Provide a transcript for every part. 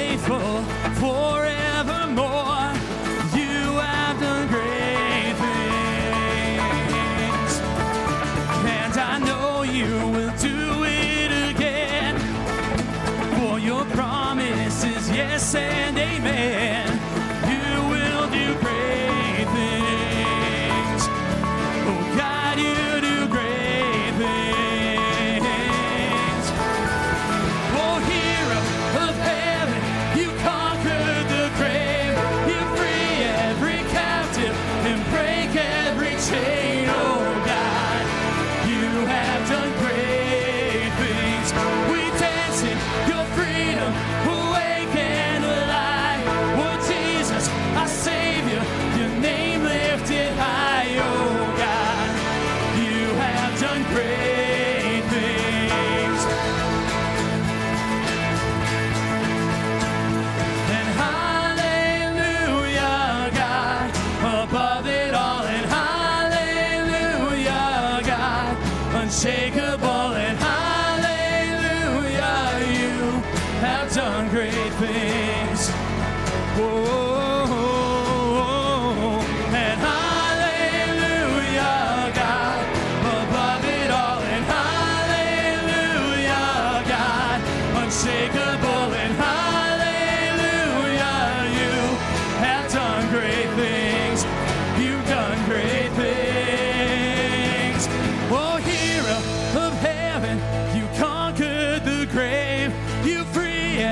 faithful forevermore. You have done great things. And I know you will do it again. For your promise is yes and amen.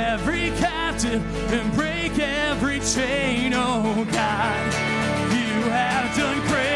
Every captive and break every chain. Oh, God, you have done great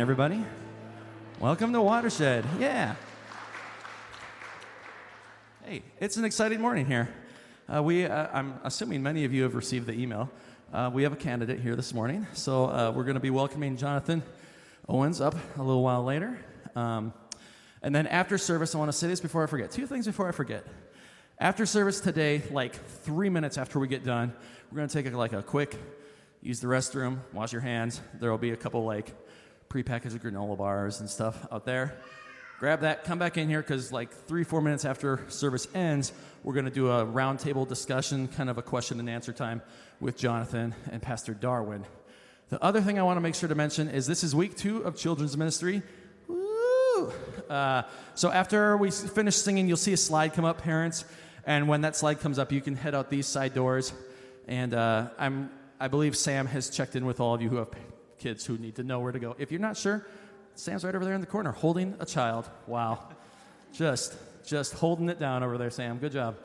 morning, everybody. Welcome to Watershed. Yeah. Hey, it's an exciting morning here. Uh, we, uh, I'm assuming many of you have received the email. Uh, we have a candidate here this morning, so uh, we're going to be welcoming Jonathan Owens up a little while later. Um, and then after service, I want to say this before I forget. Two things before I forget. After service today, like three minutes after we get done, we're going to take a, like a quick, use the restroom, wash your hands. There will be a couple like prepackaged granola bars and stuff out there. Grab that, come back in here because like three, four minutes after service ends, we're going to do a roundtable discussion, kind of a question and answer time with Jonathan and Pastor Darwin. The other thing I want to make sure to mention is this is week two of children's ministry. Woo! Uh, so after we finish singing, you'll see a slide come up, parents. And when that slide comes up, you can head out these side doors. And uh, I'm, I believe Sam has checked in with all of you who have kids who need to know where to go. If you're not sure, Sam's right over there in the corner holding a child. Wow. Just, just holding it down over there, Sam. Good job.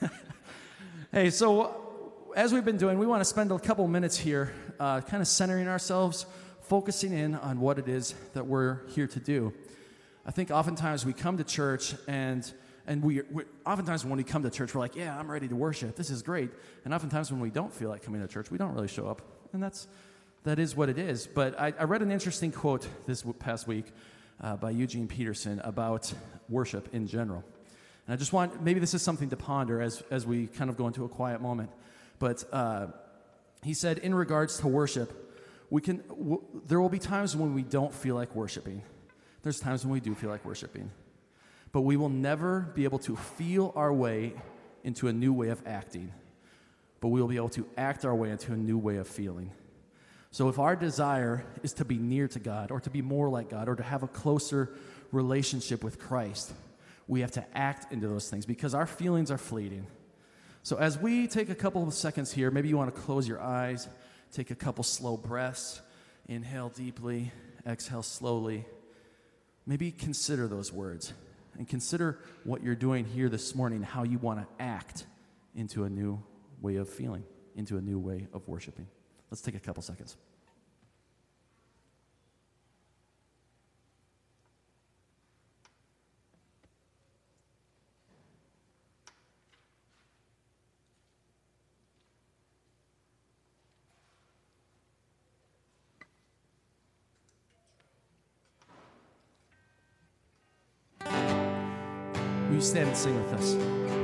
hey, so as we've been doing, we want to spend a couple minutes here uh, kind of centering ourselves, focusing in on what it is that we're here to do. I think oftentimes we come to church and and we, we oftentimes when we come to church we're like yeah i'm ready to worship this is great and oftentimes when we don't feel like coming to church we don't really show up and that's that is what it is but i, I read an interesting quote this past week uh, by eugene peterson about worship in general and i just want maybe this is something to ponder as as we kind of go into a quiet moment but uh, he said in regards to worship we can w- there will be times when we don't feel like worshiping there's times when we do feel like worshiping. But we will never be able to feel our way into a new way of acting. But we will be able to act our way into a new way of feeling. So if our desire is to be near to God or to be more like God or to have a closer relationship with Christ, we have to act into those things because our feelings are fleeting. So as we take a couple of seconds here, maybe you want to close your eyes, take a couple slow breaths, inhale deeply, exhale slowly. Maybe consider those words and consider what you're doing here this morning, how you want to act into a new way of feeling, into a new way of worshiping. Let's take a couple seconds. Will you stand and sing with us?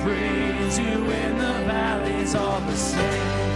Praise you in the valleys all the same.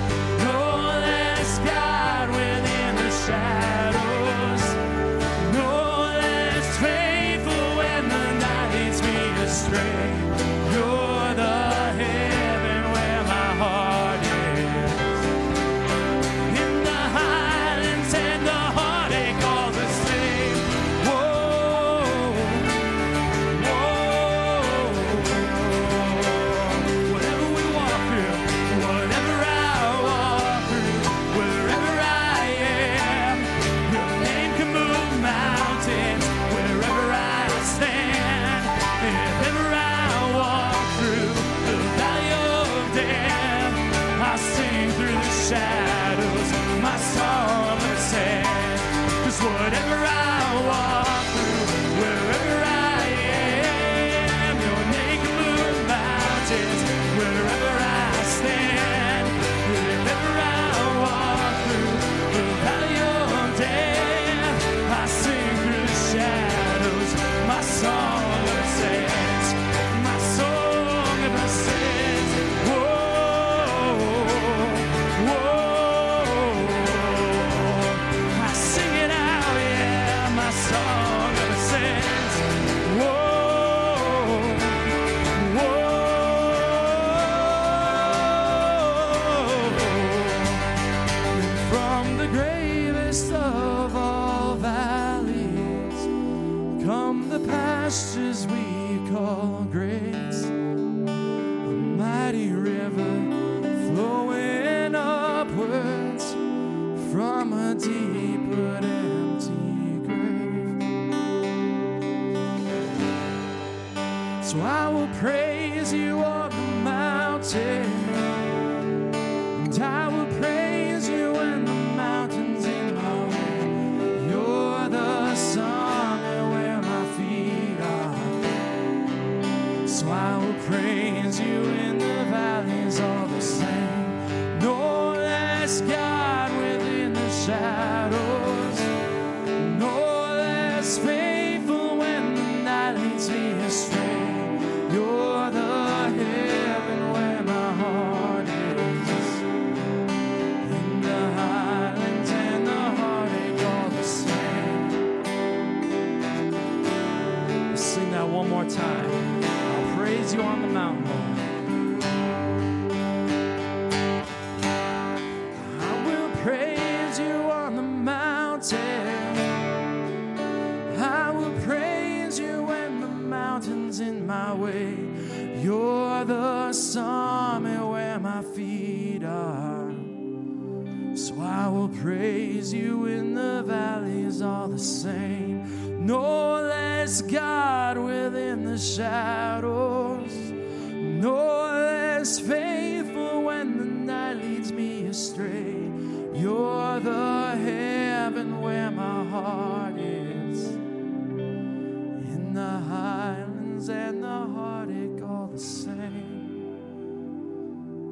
The heartache all the same.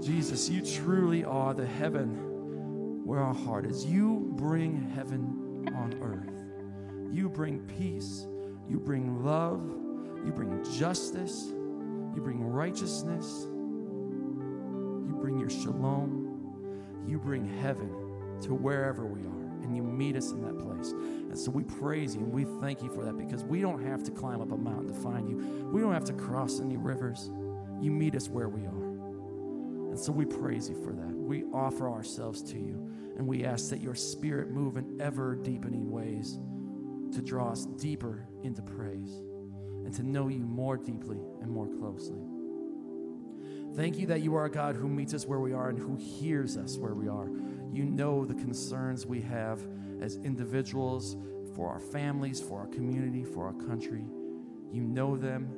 Jesus, you truly are the heaven where our heart is. You bring heaven on earth. You bring peace. You bring love. You bring justice. You bring righteousness. You bring your shalom. You bring heaven to wherever we are, and you meet us in that place. And so we praise you and we thank you for that because we don't have to climb up a mountain to find you, we don't have to cross any rivers. You meet us where we are. And so we praise you for that. We offer ourselves to you, and we ask that your spirit move in ever deepening ways to draw us deeper into praise and to know you more deeply and more closely. Thank you that you are a God who meets us where we are and who hears us where we are. You know the concerns we have as individuals, for our families, for our community, for our country. You know them,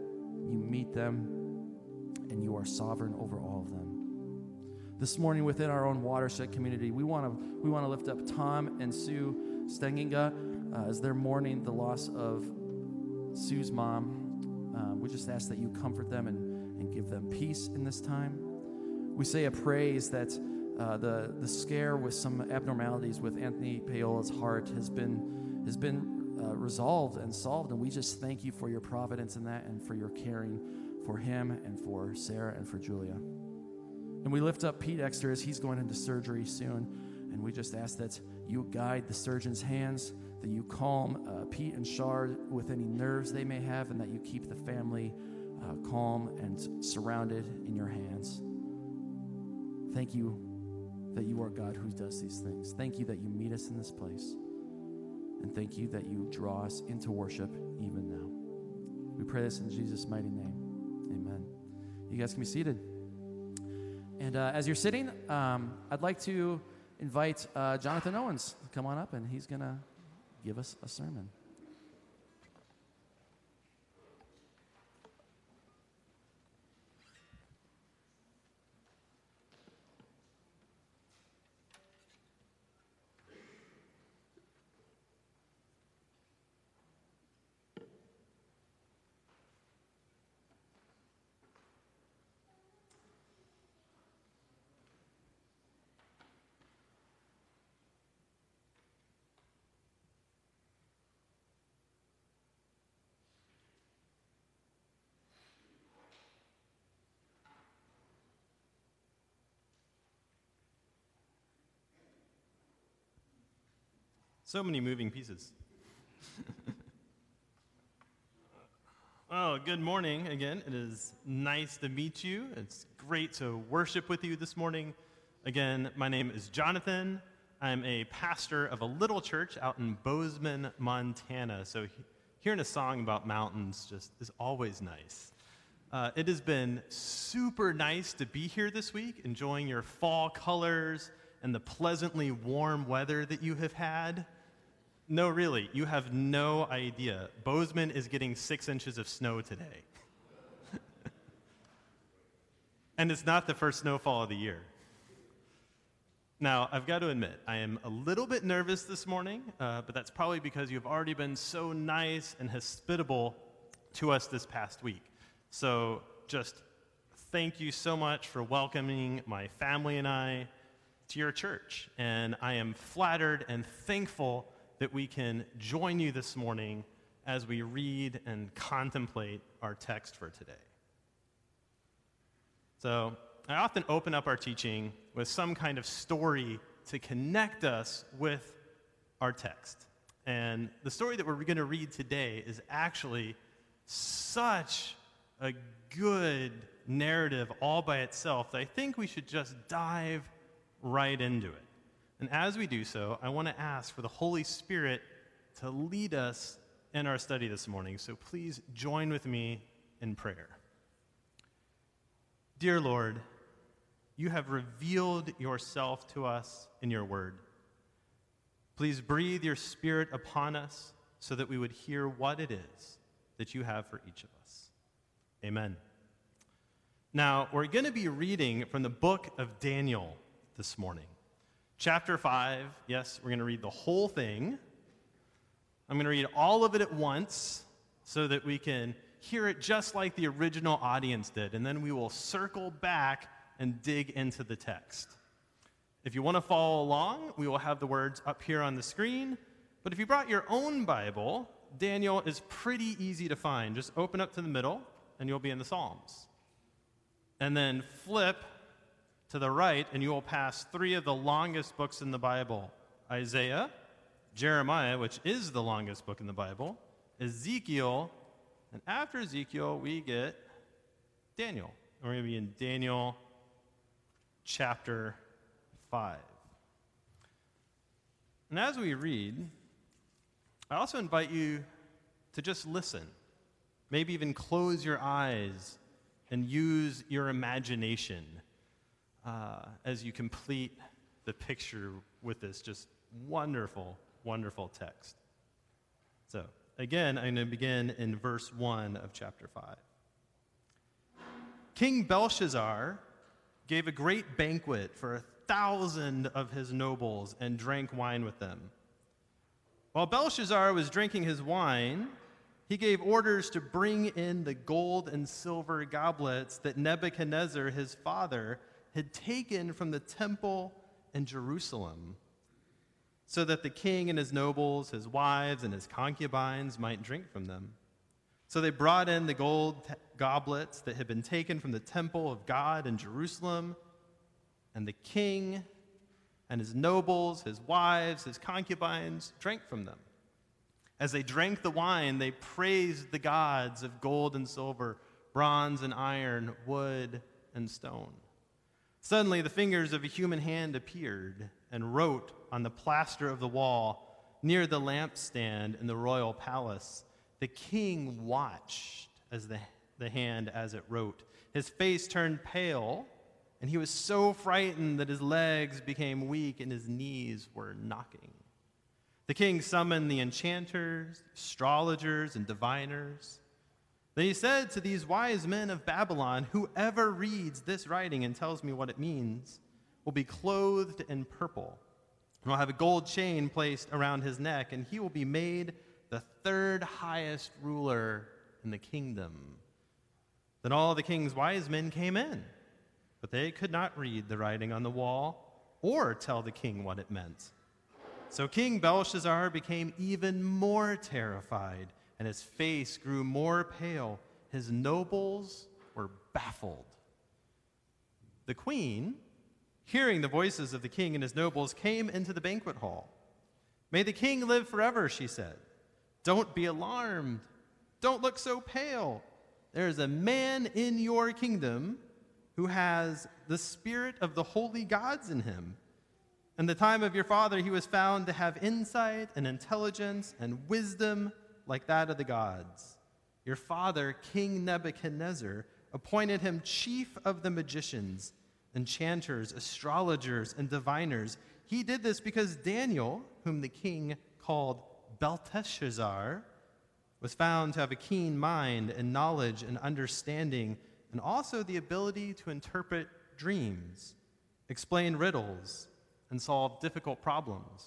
you meet them, and you are sovereign over all of them. This morning, within our own watershed community, we want to we want to lift up Tom and Sue Stenginga uh, as they're mourning the loss of Sue's mom. Uh, we just ask that you comfort them and, and give them peace in this time. We say a praise that uh, the the scare with some abnormalities with Anthony Paola's heart has been has been uh, resolved and solved, and we just thank you for your providence in that and for your caring for him and for Sarah and for Julia. And we lift up Pete Exter as he's going into surgery soon. And we just ask that you guide the surgeon's hands, that you calm uh, Pete and Shar with any nerves they may have, and that you keep the family uh, calm and surrounded in your hands. Thank you that you are God who does these things. Thank you that you meet us in this place. And thank you that you draw us into worship even now. We pray this in Jesus' mighty name. Amen. You guys can be seated. And uh, as you're sitting, um, I'd like to invite uh, Jonathan Owens to come on up, and he's going to give us a sermon. So many moving pieces. oh, good morning again. It is nice to meet you. It's great to worship with you this morning. Again, my name is Jonathan. I'm a pastor of a little church out in Bozeman, Montana. So hearing a song about mountains just is always nice. Uh, it has been super nice to be here this week, enjoying your fall colors and the pleasantly warm weather that you have had. No, really, you have no idea. Bozeman is getting six inches of snow today. And it's not the first snowfall of the year. Now, I've got to admit, I am a little bit nervous this morning, uh, but that's probably because you've already been so nice and hospitable to us this past week. So, just thank you so much for welcoming my family and I to your church. And I am flattered and thankful that we can join you this morning as we read and contemplate our text for today. So, I often open up our teaching with some kind of story to connect us with our text. And the story that we're going to read today is actually such a good narrative all by itself that I think we should just dive right into it. And as we do so, I want to ask for the Holy Spirit to lead us in our study this morning. So please join with me in prayer. Dear Lord, you have revealed yourself to us in your word. Please breathe your spirit upon us so that we would hear what it is that you have for each of us. Amen. Now, we're going to be reading from the book of Daniel this morning. Chapter 5, yes, we're going to read the whole thing. I'm going to read all of it at once so that we can hear it just like the original audience did, and then we will circle back and dig into the text. If you want to follow along, we will have the words up here on the screen. But if you brought your own Bible, Daniel is pretty easy to find. Just open up to the middle, and you'll be in the Psalms. And then flip to the right, and you will pass three of the longest books in the Bible Isaiah, Jeremiah, which is the longest book in the Bible, Ezekiel, and after Ezekiel, we get Daniel. And we're going to be in Daniel chapter 5. And as we read, I also invite you to just listen. Maybe even close your eyes and use your imagination uh, as you complete the picture with this just wonderful, wonderful text. So, again, I'm going to begin in verse 1 of chapter 5. King Belshazzar gave a great banquet for a thousand of his nobles and drank wine with them. While Belshazzar was drinking his wine, he gave orders to bring in the gold and silver goblets that Nebuchadnezzar, his father, had taken from the temple in Jerusalem, so that the king and his nobles, his wives, and his concubines might drink from them. So they brought in the gold t- goblets that had been taken from the temple of God in Jerusalem, and the king and his nobles, his wives, his concubines drank from them. As they drank the wine, they praised the gods of gold and silver, bronze and iron, wood and stone. Suddenly, the fingers of a human hand appeared and wrote on the plaster of the wall near the lampstand in the royal palace. The king watched as the, the hand as it wrote. His face turned pale, and he was so frightened that his legs became weak and his knees were knocking. The king summoned the enchanters, astrologers, and diviners. Then he said to these wise men of Babylon Whoever reads this writing and tells me what it means will be clothed in purple, and will have a gold chain placed around his neck, and he will be made the third highest ruler in the kingdom. Then all the king's wise men came in, but they could not read the writing on the wall or tell the king what it meant. So King Belshazzar became even more terrified, and his face grew more pale. His nobles were baffled. The queen, hearing the voices of the king and his nobles, came into the banquet hall. May the king live forever, she said. Don't be alarmed. Don't look so pale. There is a man in your kingdom who has the spirit of the holy gods in him. In the time of your father, he was found to have insight and intelligence and wisdom like that of the gods. Your father, King Nebuchadnezzar, appointed him chief of the magicians, enchanters, astrologers, and diviners. He did this because Daniel, whom the king called Belteshazzar, was found to have a keen mind and knowledge and understanding and also the ability to interpret dreams, explain riddles, and solve difficult problems.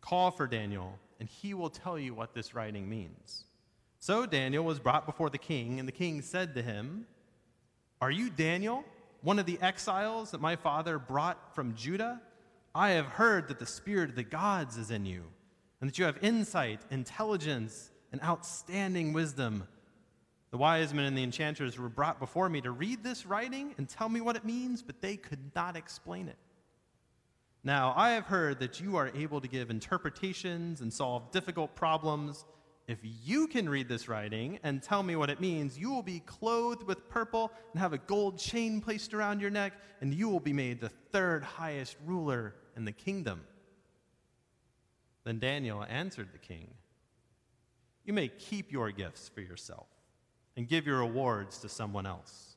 Call for Daniel, and he will tell you what this writing means. So Daniel was brought before the king, and the king said to him, Are you Daniel, one of the exiles that my father brought from Judah? I have heard that the spirit of the gods is in you, and that you have insight, intelligence, and outstanding wisdom. The wise men and the enchanters were brought before me to read this writing and tell me what it means, but they could not explain it. Now, I have heard that you are able to give interpretations and solve difficult problems. If you can read this writing and tell me what it means, you will be clothed with purple and have a gold chain placed around your neck, and you will be made the third highest ruler in the kingdom. Then Daniel answered the king You may keep your gifts for yourself and give your rewards to someone else.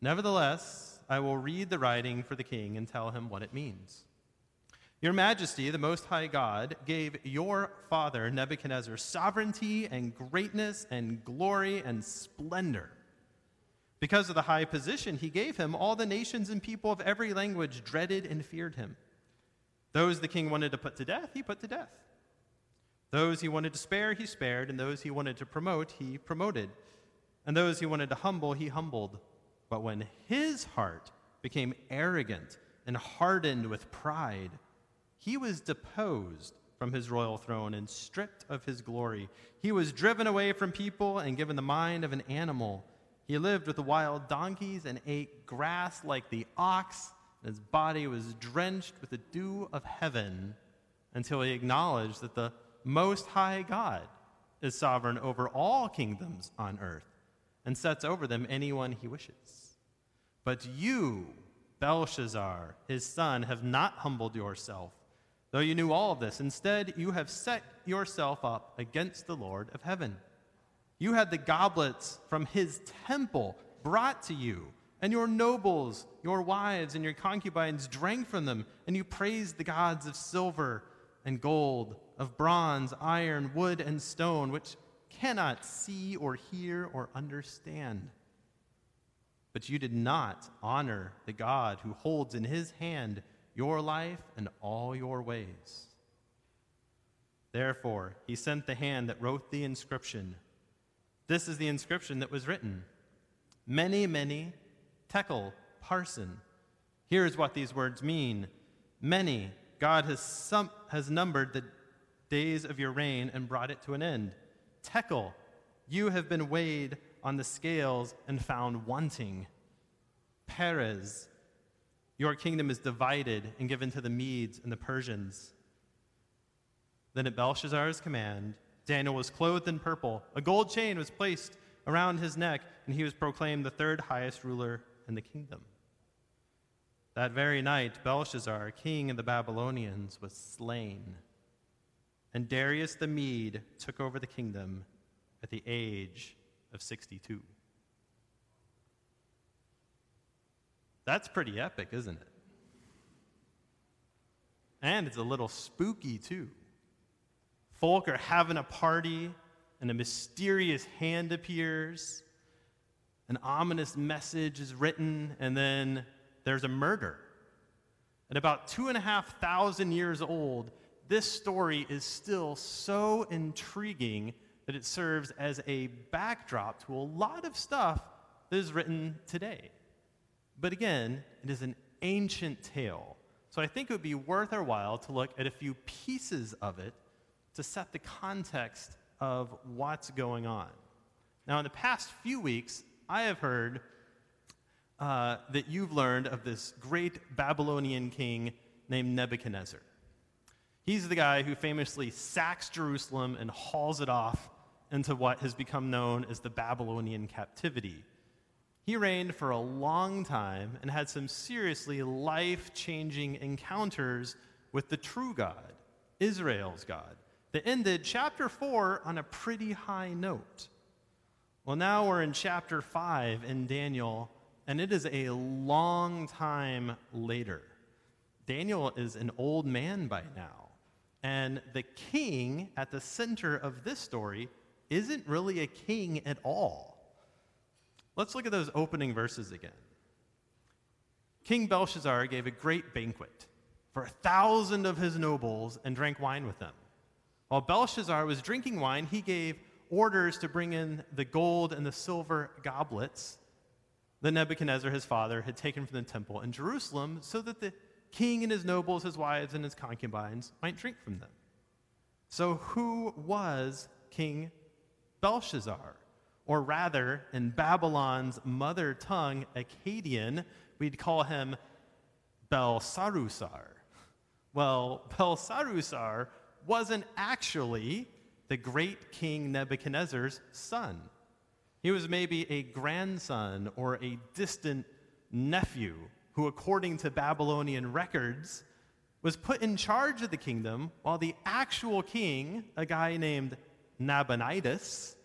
Nevertheless, I will read the writing for the king and tell him what it means. Your Majesty, the Most High God, gave your father Nebuchadnezzar sovereignty and greatness and glory and splendor. Because of the high position he gave him, all the nations and people of every language dreaded and feared him. Those the king wanted to put to death, he put to death. Those he wanted to spare, he spared, and those he wanted to promote, he promoted. And those he wanted to humble, he humbled. But when his heart became arrogant and hardened with pride, he was deposed from his royal throne and stripped of his glory. He was driven away from people and given the mind of an animal. He lived with the wild donkeys and ate grass like the ox, and his body was drenched with the dew of heaven until he acknowledged that the Most High God is sovereign over all kingdoms on earth and sets over them anyone he wishes. But you, Belshazzar, his son, have not humbled yourself Though you knew all of this, instead you have set yourself up against the Lord of heaven. You had the goblets from his temple brought to you, and your nobles, your wives, and your concubines drank from them, and you praised the gods of silver and gold, of bronze, iron, wood, and stone, which cannot see or hear or understand. But you did not honor the God who holds in his hand your life and all your ways. Therefore, he sent the hand that wrote the inscription. This is the inscription that was written Mene, mene, tekel, parsin. Here's what these words mean Mene, God has, sum- has numbered the days of your reign and brought it to an end. Tekel, you have been weighed on the scales and found wanting. Peres, your kingdom is divided and given to the Medes and the Persians. Then at Belshazzar's command, Daniel was clothed in purple. A gold chain was placed around his neck, and he was proclaimed the third highest ruler in the kingdom. That very night, Belshazzar, king of the Babylonians, was slain. And Darius the Mede took over the kingdom at the age of 62. That's pretty epic, isn't it? And it's a little spooky, too. Folk are having a party, and a mysterious hand appears. An ominous message is written, and then there's a murder. At about two and a half thousand years old, this story is still so intriguing that it serves as a backdrop to a lot of stuff that is written today. But again, it is an ancient tale. So I think it would be worth our while to look at a few pieces of it to set the context of what's going on. Now, in the past few weeks, I have heard uh, that you've learned of this great Babylonian king named Nebuchadnezzar. He's the guy who famously sacks Jerusalem and hauls it off into what has become known as the Babylonian captivity. He reigned for a long time and had some seriously life changing encounters with the true God, Israel's God, that ended chapter 4 on a pretty high note. Well, now we're in chapter 5 in Daniel, and it is a long time later. Daniel is an old man by now, and the king at the center of this story isn't really a king at all. Let's look at those opening verses again. King Belshazzar gave a great banquet for a thousand of his nobles and drank wine with them. While Belshazzar was drinking wine, he gave orders to bring in the gold and the silver goblets that Nebuchadnezzar, his father, had taken from the temple in Jerusalem so that the king and his nobles, his wives, and his concubines might drink from them. So, who was King Belshazzar? Or rather, in Babylon's mother tongue, Akkadian, we'd call him Belsarusar. Well, Belsarusar wasn't actually the great king Nebuchadnezzar's son. He was maybe a grandson or a distant nephew who, according to Babylonian records, was put in charge of the kingdom while the actual king, a guy named Nabonidus,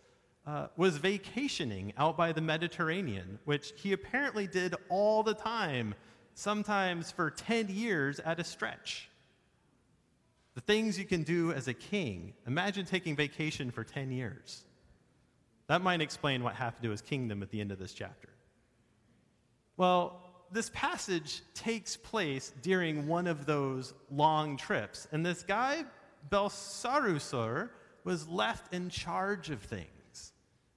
uh, was vacationing out by the Mediterranean, which he apparently did all the time, sometimes for 10 years at a stretch. The things you can do as a king. Imagine taking vacation for 10 years. That might explain what happened to his kingdom at the end of this chapter. Well, this passage takes place during one of those long trips, and this guy, Belsarusar, was left in charge of things.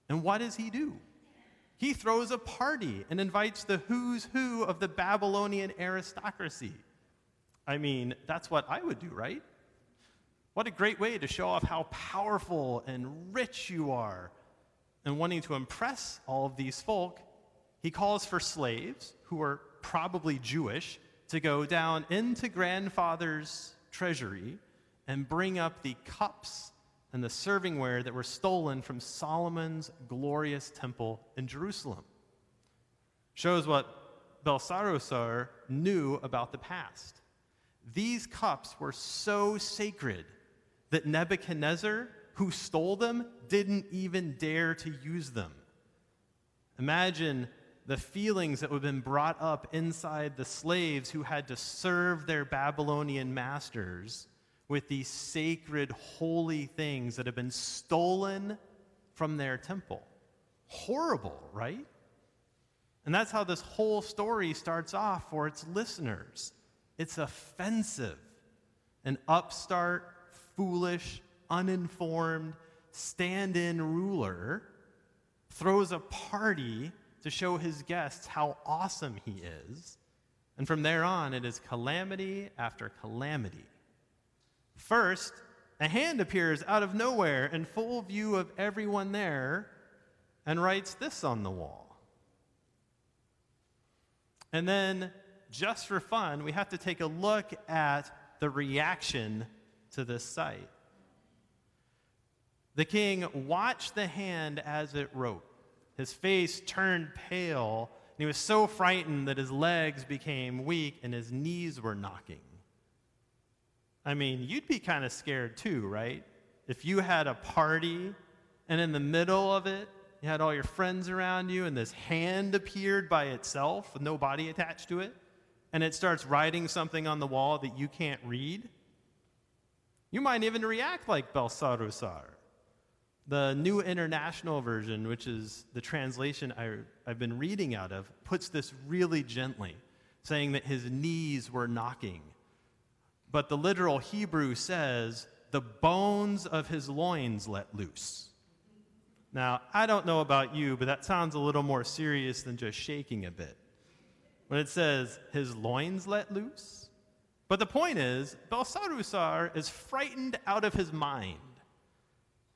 And what does he do? He throws a party and invites the who's who of the Babylonian aristocracy. I mean, that's what I would do, right? What a great way to show off how powerful and rich you are. And wanting to impress all of these folk, he calls for slaves, who are probably Jewish, to go down into grandfather's treasury and bring up the cups and the servingware that were stolen from Solomon's glorious temple in Jerusalem. Shows what Belshazzar knew about the past. These cups were so sacred that Nebuchadnezzar, who stole them, didn't even dare to use them. Imagine the feelings that would have been brought up inside the slaves who had to serve their Babylonian masters with these sacred, holy things that have been stolen from their temple. Horrible, right? And that's how this whole story starts off for its listeners. It's offensive. An upstart, foolish, uninformed, stand in ruler throws a party to show his guests how awesome he is. And from there on, it is calamity after calamity. First, a hand appears out of nowhere in full view of everyone there and writes this on the wall. And then, just for fun, we have to take a look at the reaction to this sight. The king watched the hand as it wrote. His face turned pale, and he was so frightened that his legs became weak and his knees were knocking. I mean, you'd be kind of scared too, right? If you had a party and in the middle of it, you had all your friends around you, and this hand appeared by itself with no body attached to it, and it starts writing something on the wall that you can't read. You might even react like Belshazzar. The New International Version, which is the translation I, I've been reading out of, puts this really gently, saying that his knees were knocking. But the literal Hebrew says, the bones of his loins let loose. Now, I don't know about you, but that sounds a little more serious than just shaking a bit. When it says his loins let loose. But the point is, Belshazzar is frightened out of his mind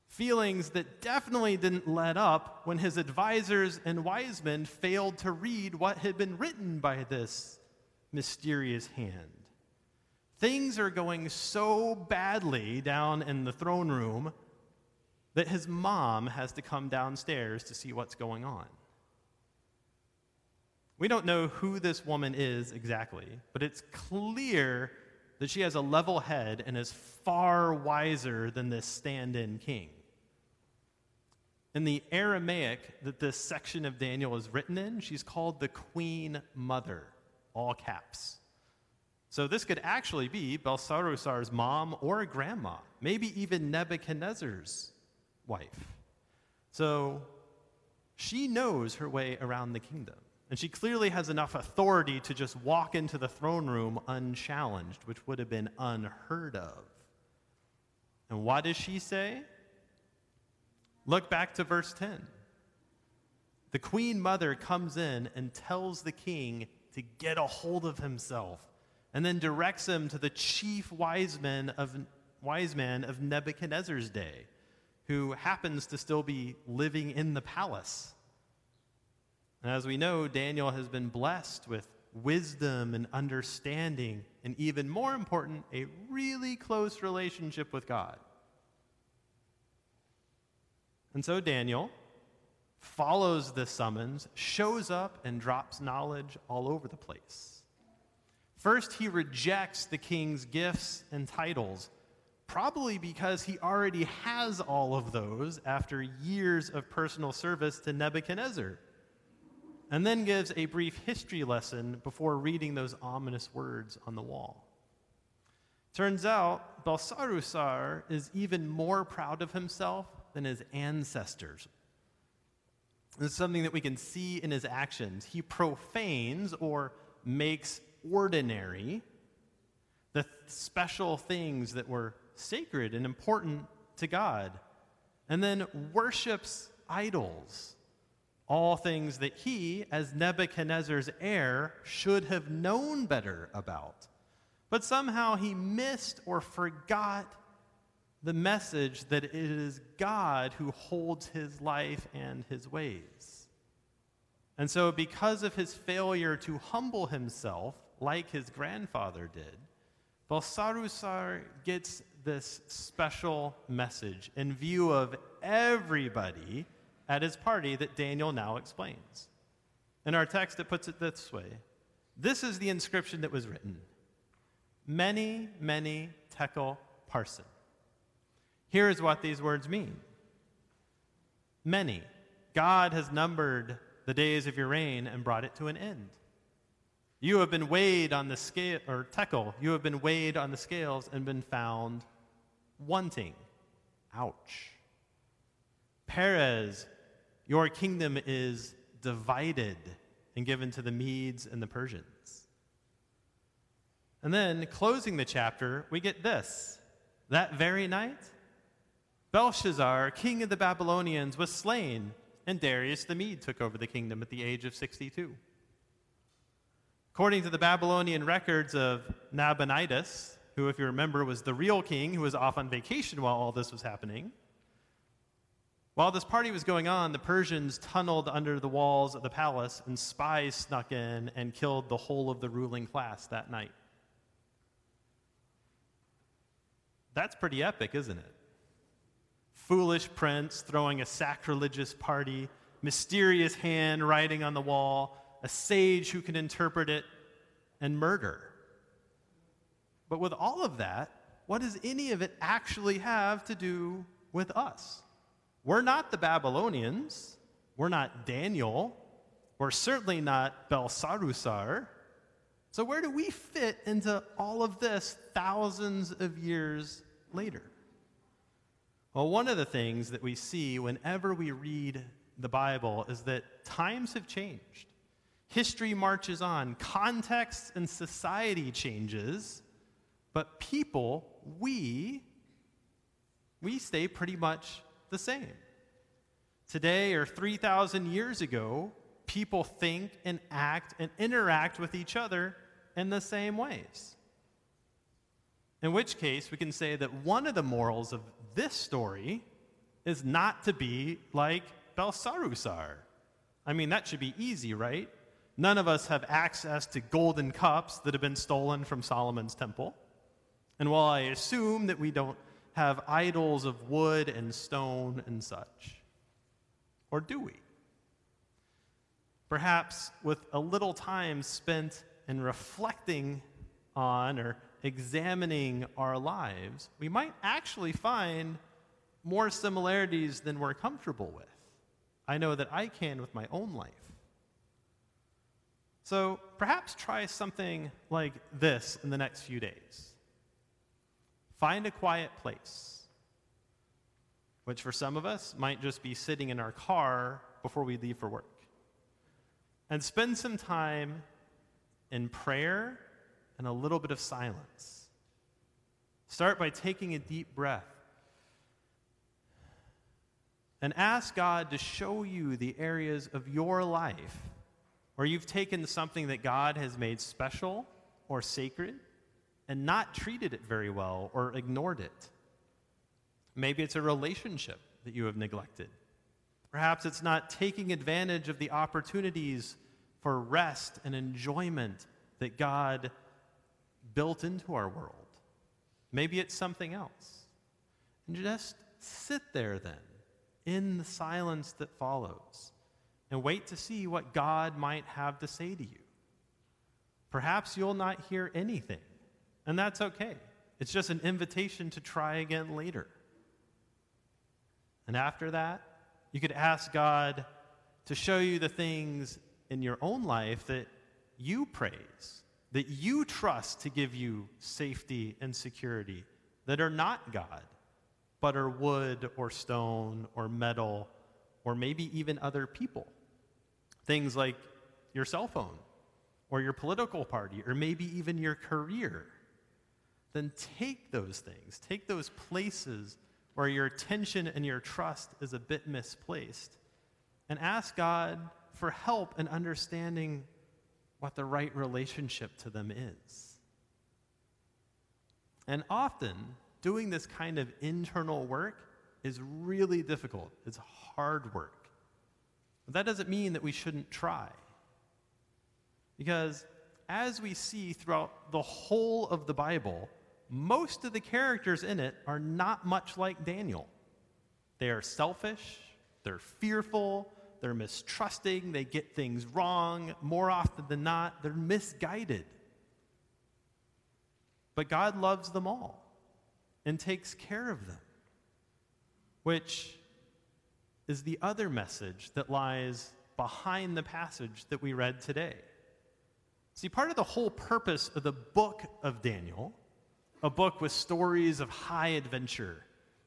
feelings that definitely didn't let up when his advisors and wise men failed to read what had been written by this mysterious hand. Things are going so badly down in the throne room that his mom has to come downstairs to see what's going on. We don't know who this woman is exactly, but it's clear that she has a level head and is far wiser than this stand in king. In the Aramaic that this section of Daniel is written in, she's called the Queen Mother, all caps. So this could actually be Belshazzar's mom or grandma, maybe even Nebuchadnezzar's wife. So she knows her way around the kingdom. And she clearly has enough authority to just walk into the throne room unchallenged, which would have been unheard of. And what does she say? Look back to verse 10. The queen mother comes in and tells the king to get a hold of himself and then directs him to the chief wise man of, wise man of Nebuchadnezzar's day, who happens to still be living in the palace. And as we know, Daniel has been blessed with wisdom and understanding, and even more important, a really close relationship with God. And so Daniel follows this summons, shows up, and drops knowledge all over the place. First, he rejects the king's gifts and titles, probably because he already has all of those after years of personal service to Nebuchadnezzar, and then gives a brief history lesson before reading those ominous words on the wall. Turns out, Belshazzar is even more proud of himself than his ancestors. This is something that we can see in his actions. He profanes or makes ordinary the special things that were sacred and important to God, and then worships idols, all things that he, as Nebuchadnezzar's heir, should have known better about. But somehow he missed or forgot the message that it is God who holds his life and his ways. And so, because of his failure to humble himself like his grandfather did, Belshazzar gets this special message in view of everybody at his party that Daniel now explains. In our text, it puts it this way This is the inscription that was written Mene, mene tekel parsin. Here is what these words mean Mene. God has numbered the days of your reign and brought it to an end. You have been weighed on the scale, or tekel, you have been weighed on the scales and been found wanting. Ouch. Peres, your kingdom is divided and given to the Medes and the Persians. And then, closing the chapter, we get this. That very night, Belshazzar, king of the Babylonians, was slain, and Darius the Mede took over the kingdom at the age of 62. According to the Babylonian records of Nabonidus, who, if you remember, was the real king who was off on vacation while all this was happening, while this party was going on, the Persians tunneled under the walls of the palace, and spies snuck in and killed the whole of the ruling class that night. That's pretty epic, isn't it? Foolish prince throwing a sacrilegious party, mysterious hand writing on the wall, a sage who can interpret it, and murder. But with all of that, what does any of it actually have to do with us? We're not the Babylonians. We're not Daniel. We're certainly not Belshazzar. So, where do we fit into all of this thousands of years later? Well, one of the things that we see whenever we read the Bible is that times have changed. History marches on, context and society changes, but people, we, we stay pretty much the same. Today or 3,000 years ago, people think and act and interact with each other in the same ways. In which case, we can say that one of the morals of this story is not to be like Belshazzar. I mean, that should be easy, right? None of us have access to golden cups that have been stolen from Solomon's temple. And while I assume that we don't have idols of wood and stone and such, or do we? Perhaps with a little time spent in reflecting on or examining our lives, we might actually find more similarities than we're comfortable with. I know that I can with my own life. So perhaps try something like this in the next few days. Find a quiet place, which for some of us might just be sitting in our car before we leave for work. And spend some time in prayer and a little bit of silence. Start by taking a deep breath and ask God to show you the areas of your life where you've taken something that God has made special or sacred and not treated it very well or ignored it. Maybe it's a relationship that you have neglected. Perhaps it's not taking advantage of the opportunities for rest and enjoyment that God built into our world. Maybe it's something else. And just sit there then in the silence that follows and wait to see what God might have to say to you. Perhaps you'll not hear anything, and that's okay. It's just an invitation to try again later. And after that, you could ask God to show you the things in your own life that you praise, that you trust to give you safety and security, that are not God, but are wood or stone or metal or maybe even other people. Things like your cell phone or your political party or maybe even your career. Then take those things, take those places where your attention and your trust is a bit misplaced, and ask God for help in understanding what the right relationship to them is. And often, doing this kind of internal work is really difficult. It's hard work. But that doesn't mean that we shouldn't try. Because as we see throughout the whole of the Bible, most of the characters in it are not much like Daniel. They are selfish, they're fearful, they're mistrusting, they get things wrong. More often than not, they're misguided. But God loves them all and takes care of them, which is the other message that lies behind the passage that we read today. See, part of the whole purpose of the book of Daniel, a book with stories of high adventure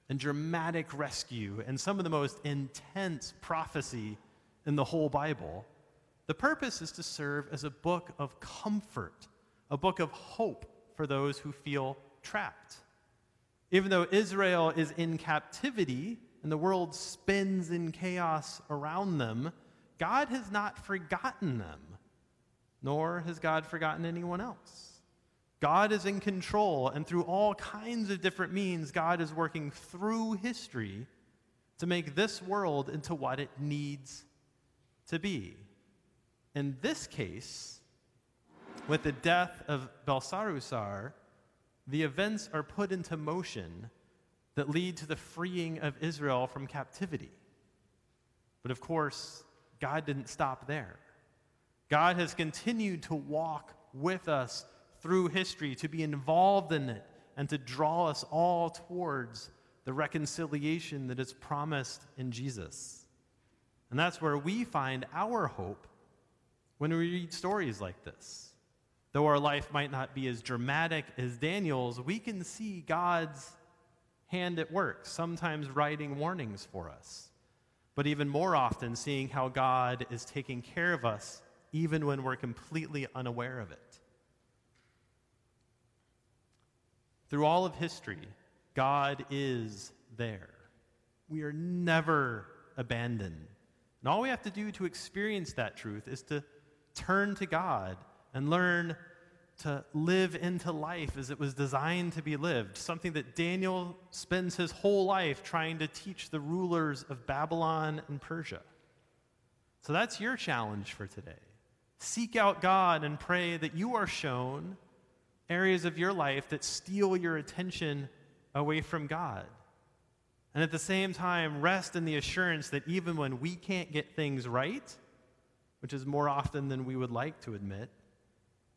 and dramatic rescue and some of the most intense prophecy in the whole Bible, the purpose is to serve as a book of comfort, a book of hope for those who feel trapped. Even though Israel is in captivity and the world spins in chaos around them, God has not forgotten them nor has God forgotten anyone else. God is in control, and through all kinds of different means, God is working through history to make this world into what it needs to be. In this case, with the death of Belshazzar, the events are put into motion that lead to the freeing of Israel from captivity. But of course, God didn't stop there. God has continued to walk with us through history, to be involved in it, and to draw us all towards the reconciliation that is promised in Jesus. And that's where we find our hope when we read stories like this. Though our life might not be as dramatic as Daniel's, we can see God's hand at work, sometimes writing warnings for us, but even more often, seeing how God is taking care of us even when we're completely unaware of it. Through all of history, God is there. We are never abandoned. And all we have to do to experience that truth is to turn to God and learn to live into life as it was designed to be lived, something that Daniel spends his whole life trying to teach the rulers of Babylon and Persia. So that's your challenge for today. Seek out God and pray that you are shown areas of your life that steal your attention away from God. And at the same time, rest in the assurance that even when we can't get things right, which is more often than we would like to admit,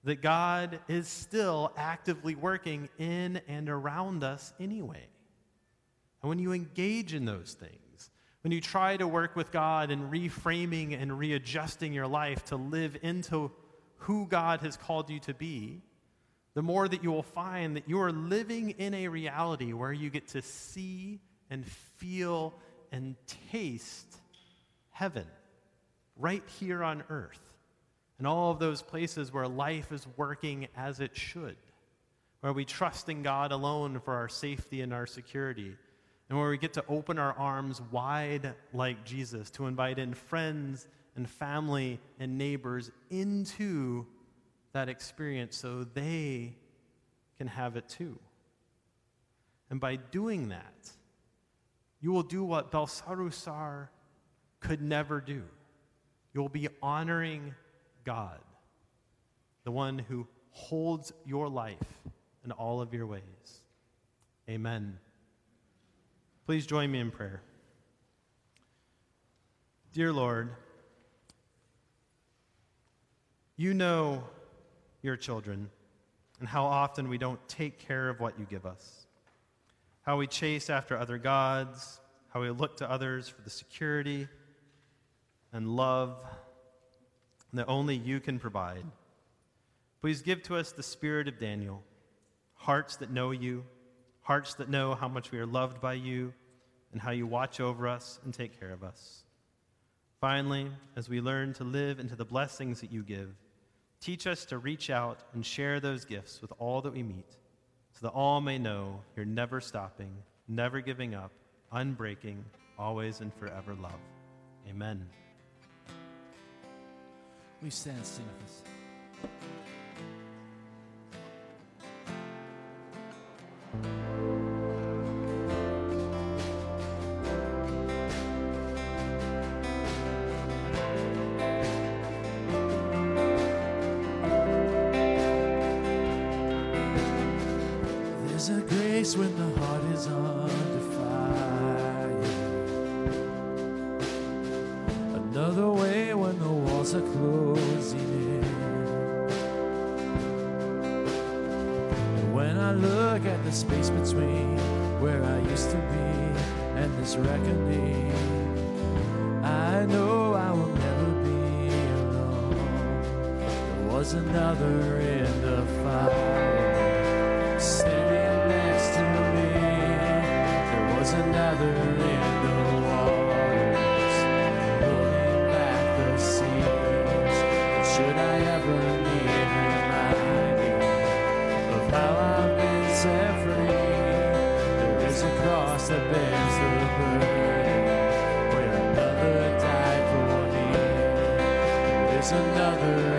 that God is still actively working in and around us anyway. And when you engage in those things, when you try to work with God and reframing and readjusting your life to live into who God has called you to be, the more that you will find that you are living in a reality where you get to see and feel and taste heaven right here on earth, in all of those places where life is working as it should, where we trust in God alone for our safety and our security, and where we get to open our arms wide like Jesus to invite in friends and family and neighbors into that experience so they can have it too. And by doing that, you will do what Belshazzar could never do. You will be honoring God, the one who holds your life in all of your ways. Amen. Please join me in prayer. Dear Lord, you know your children and how often we don't take care of what you give us, how we chase after other gods, how we look to others for the security and love that only you can provide. Please give to us the spirit of Daniel, hearts that know you, hearts that know how much we are loved by you, and how you watch over us and take care of us. Finally, as we learn to live into the blessings that you give, teach us to reach out and share those gifts with all that we meet, so that all may know you're never stopping, never giving up, unbreaking, always and forever love. Amen. We stand, sing with us. There's another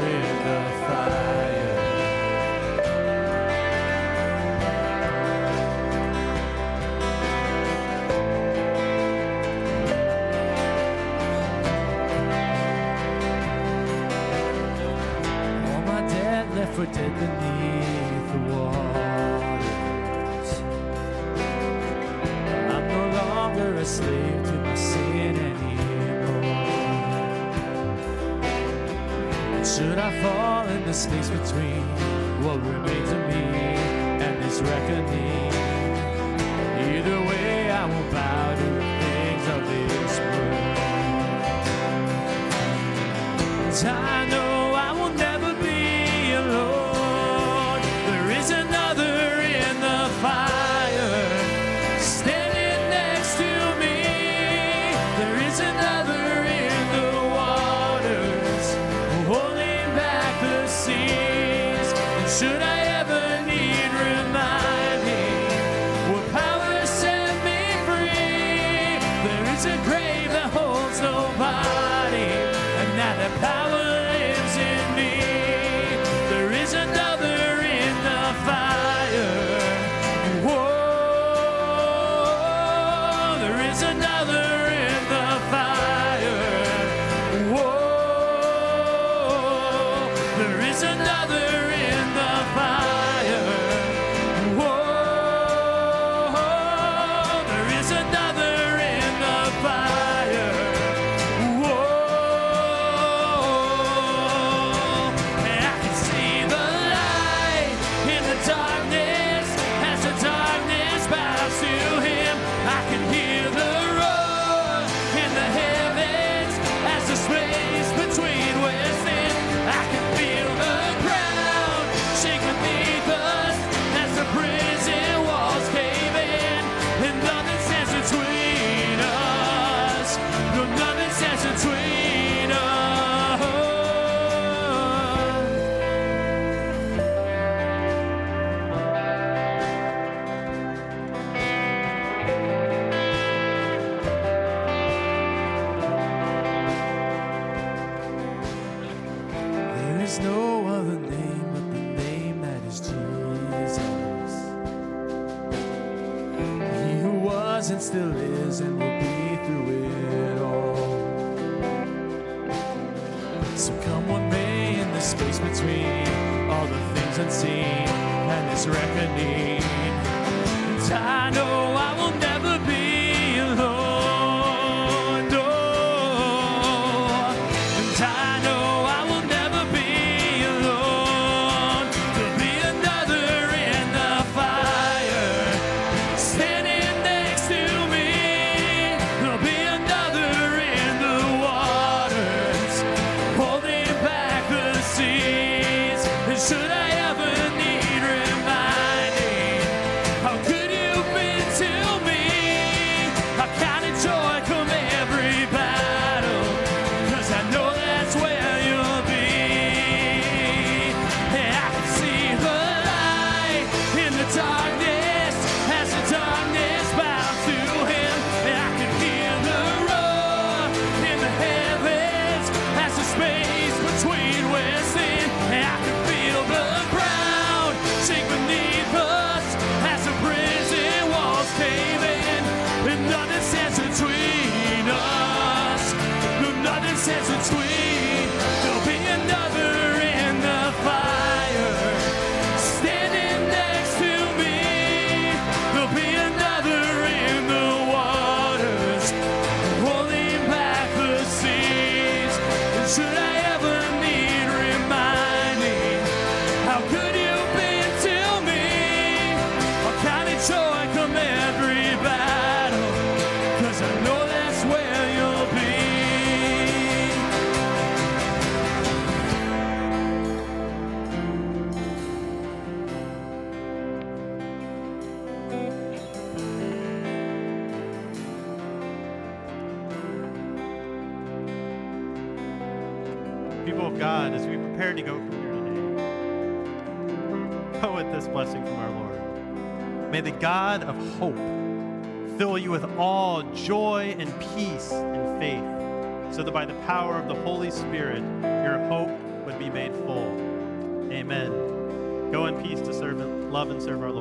and serve our.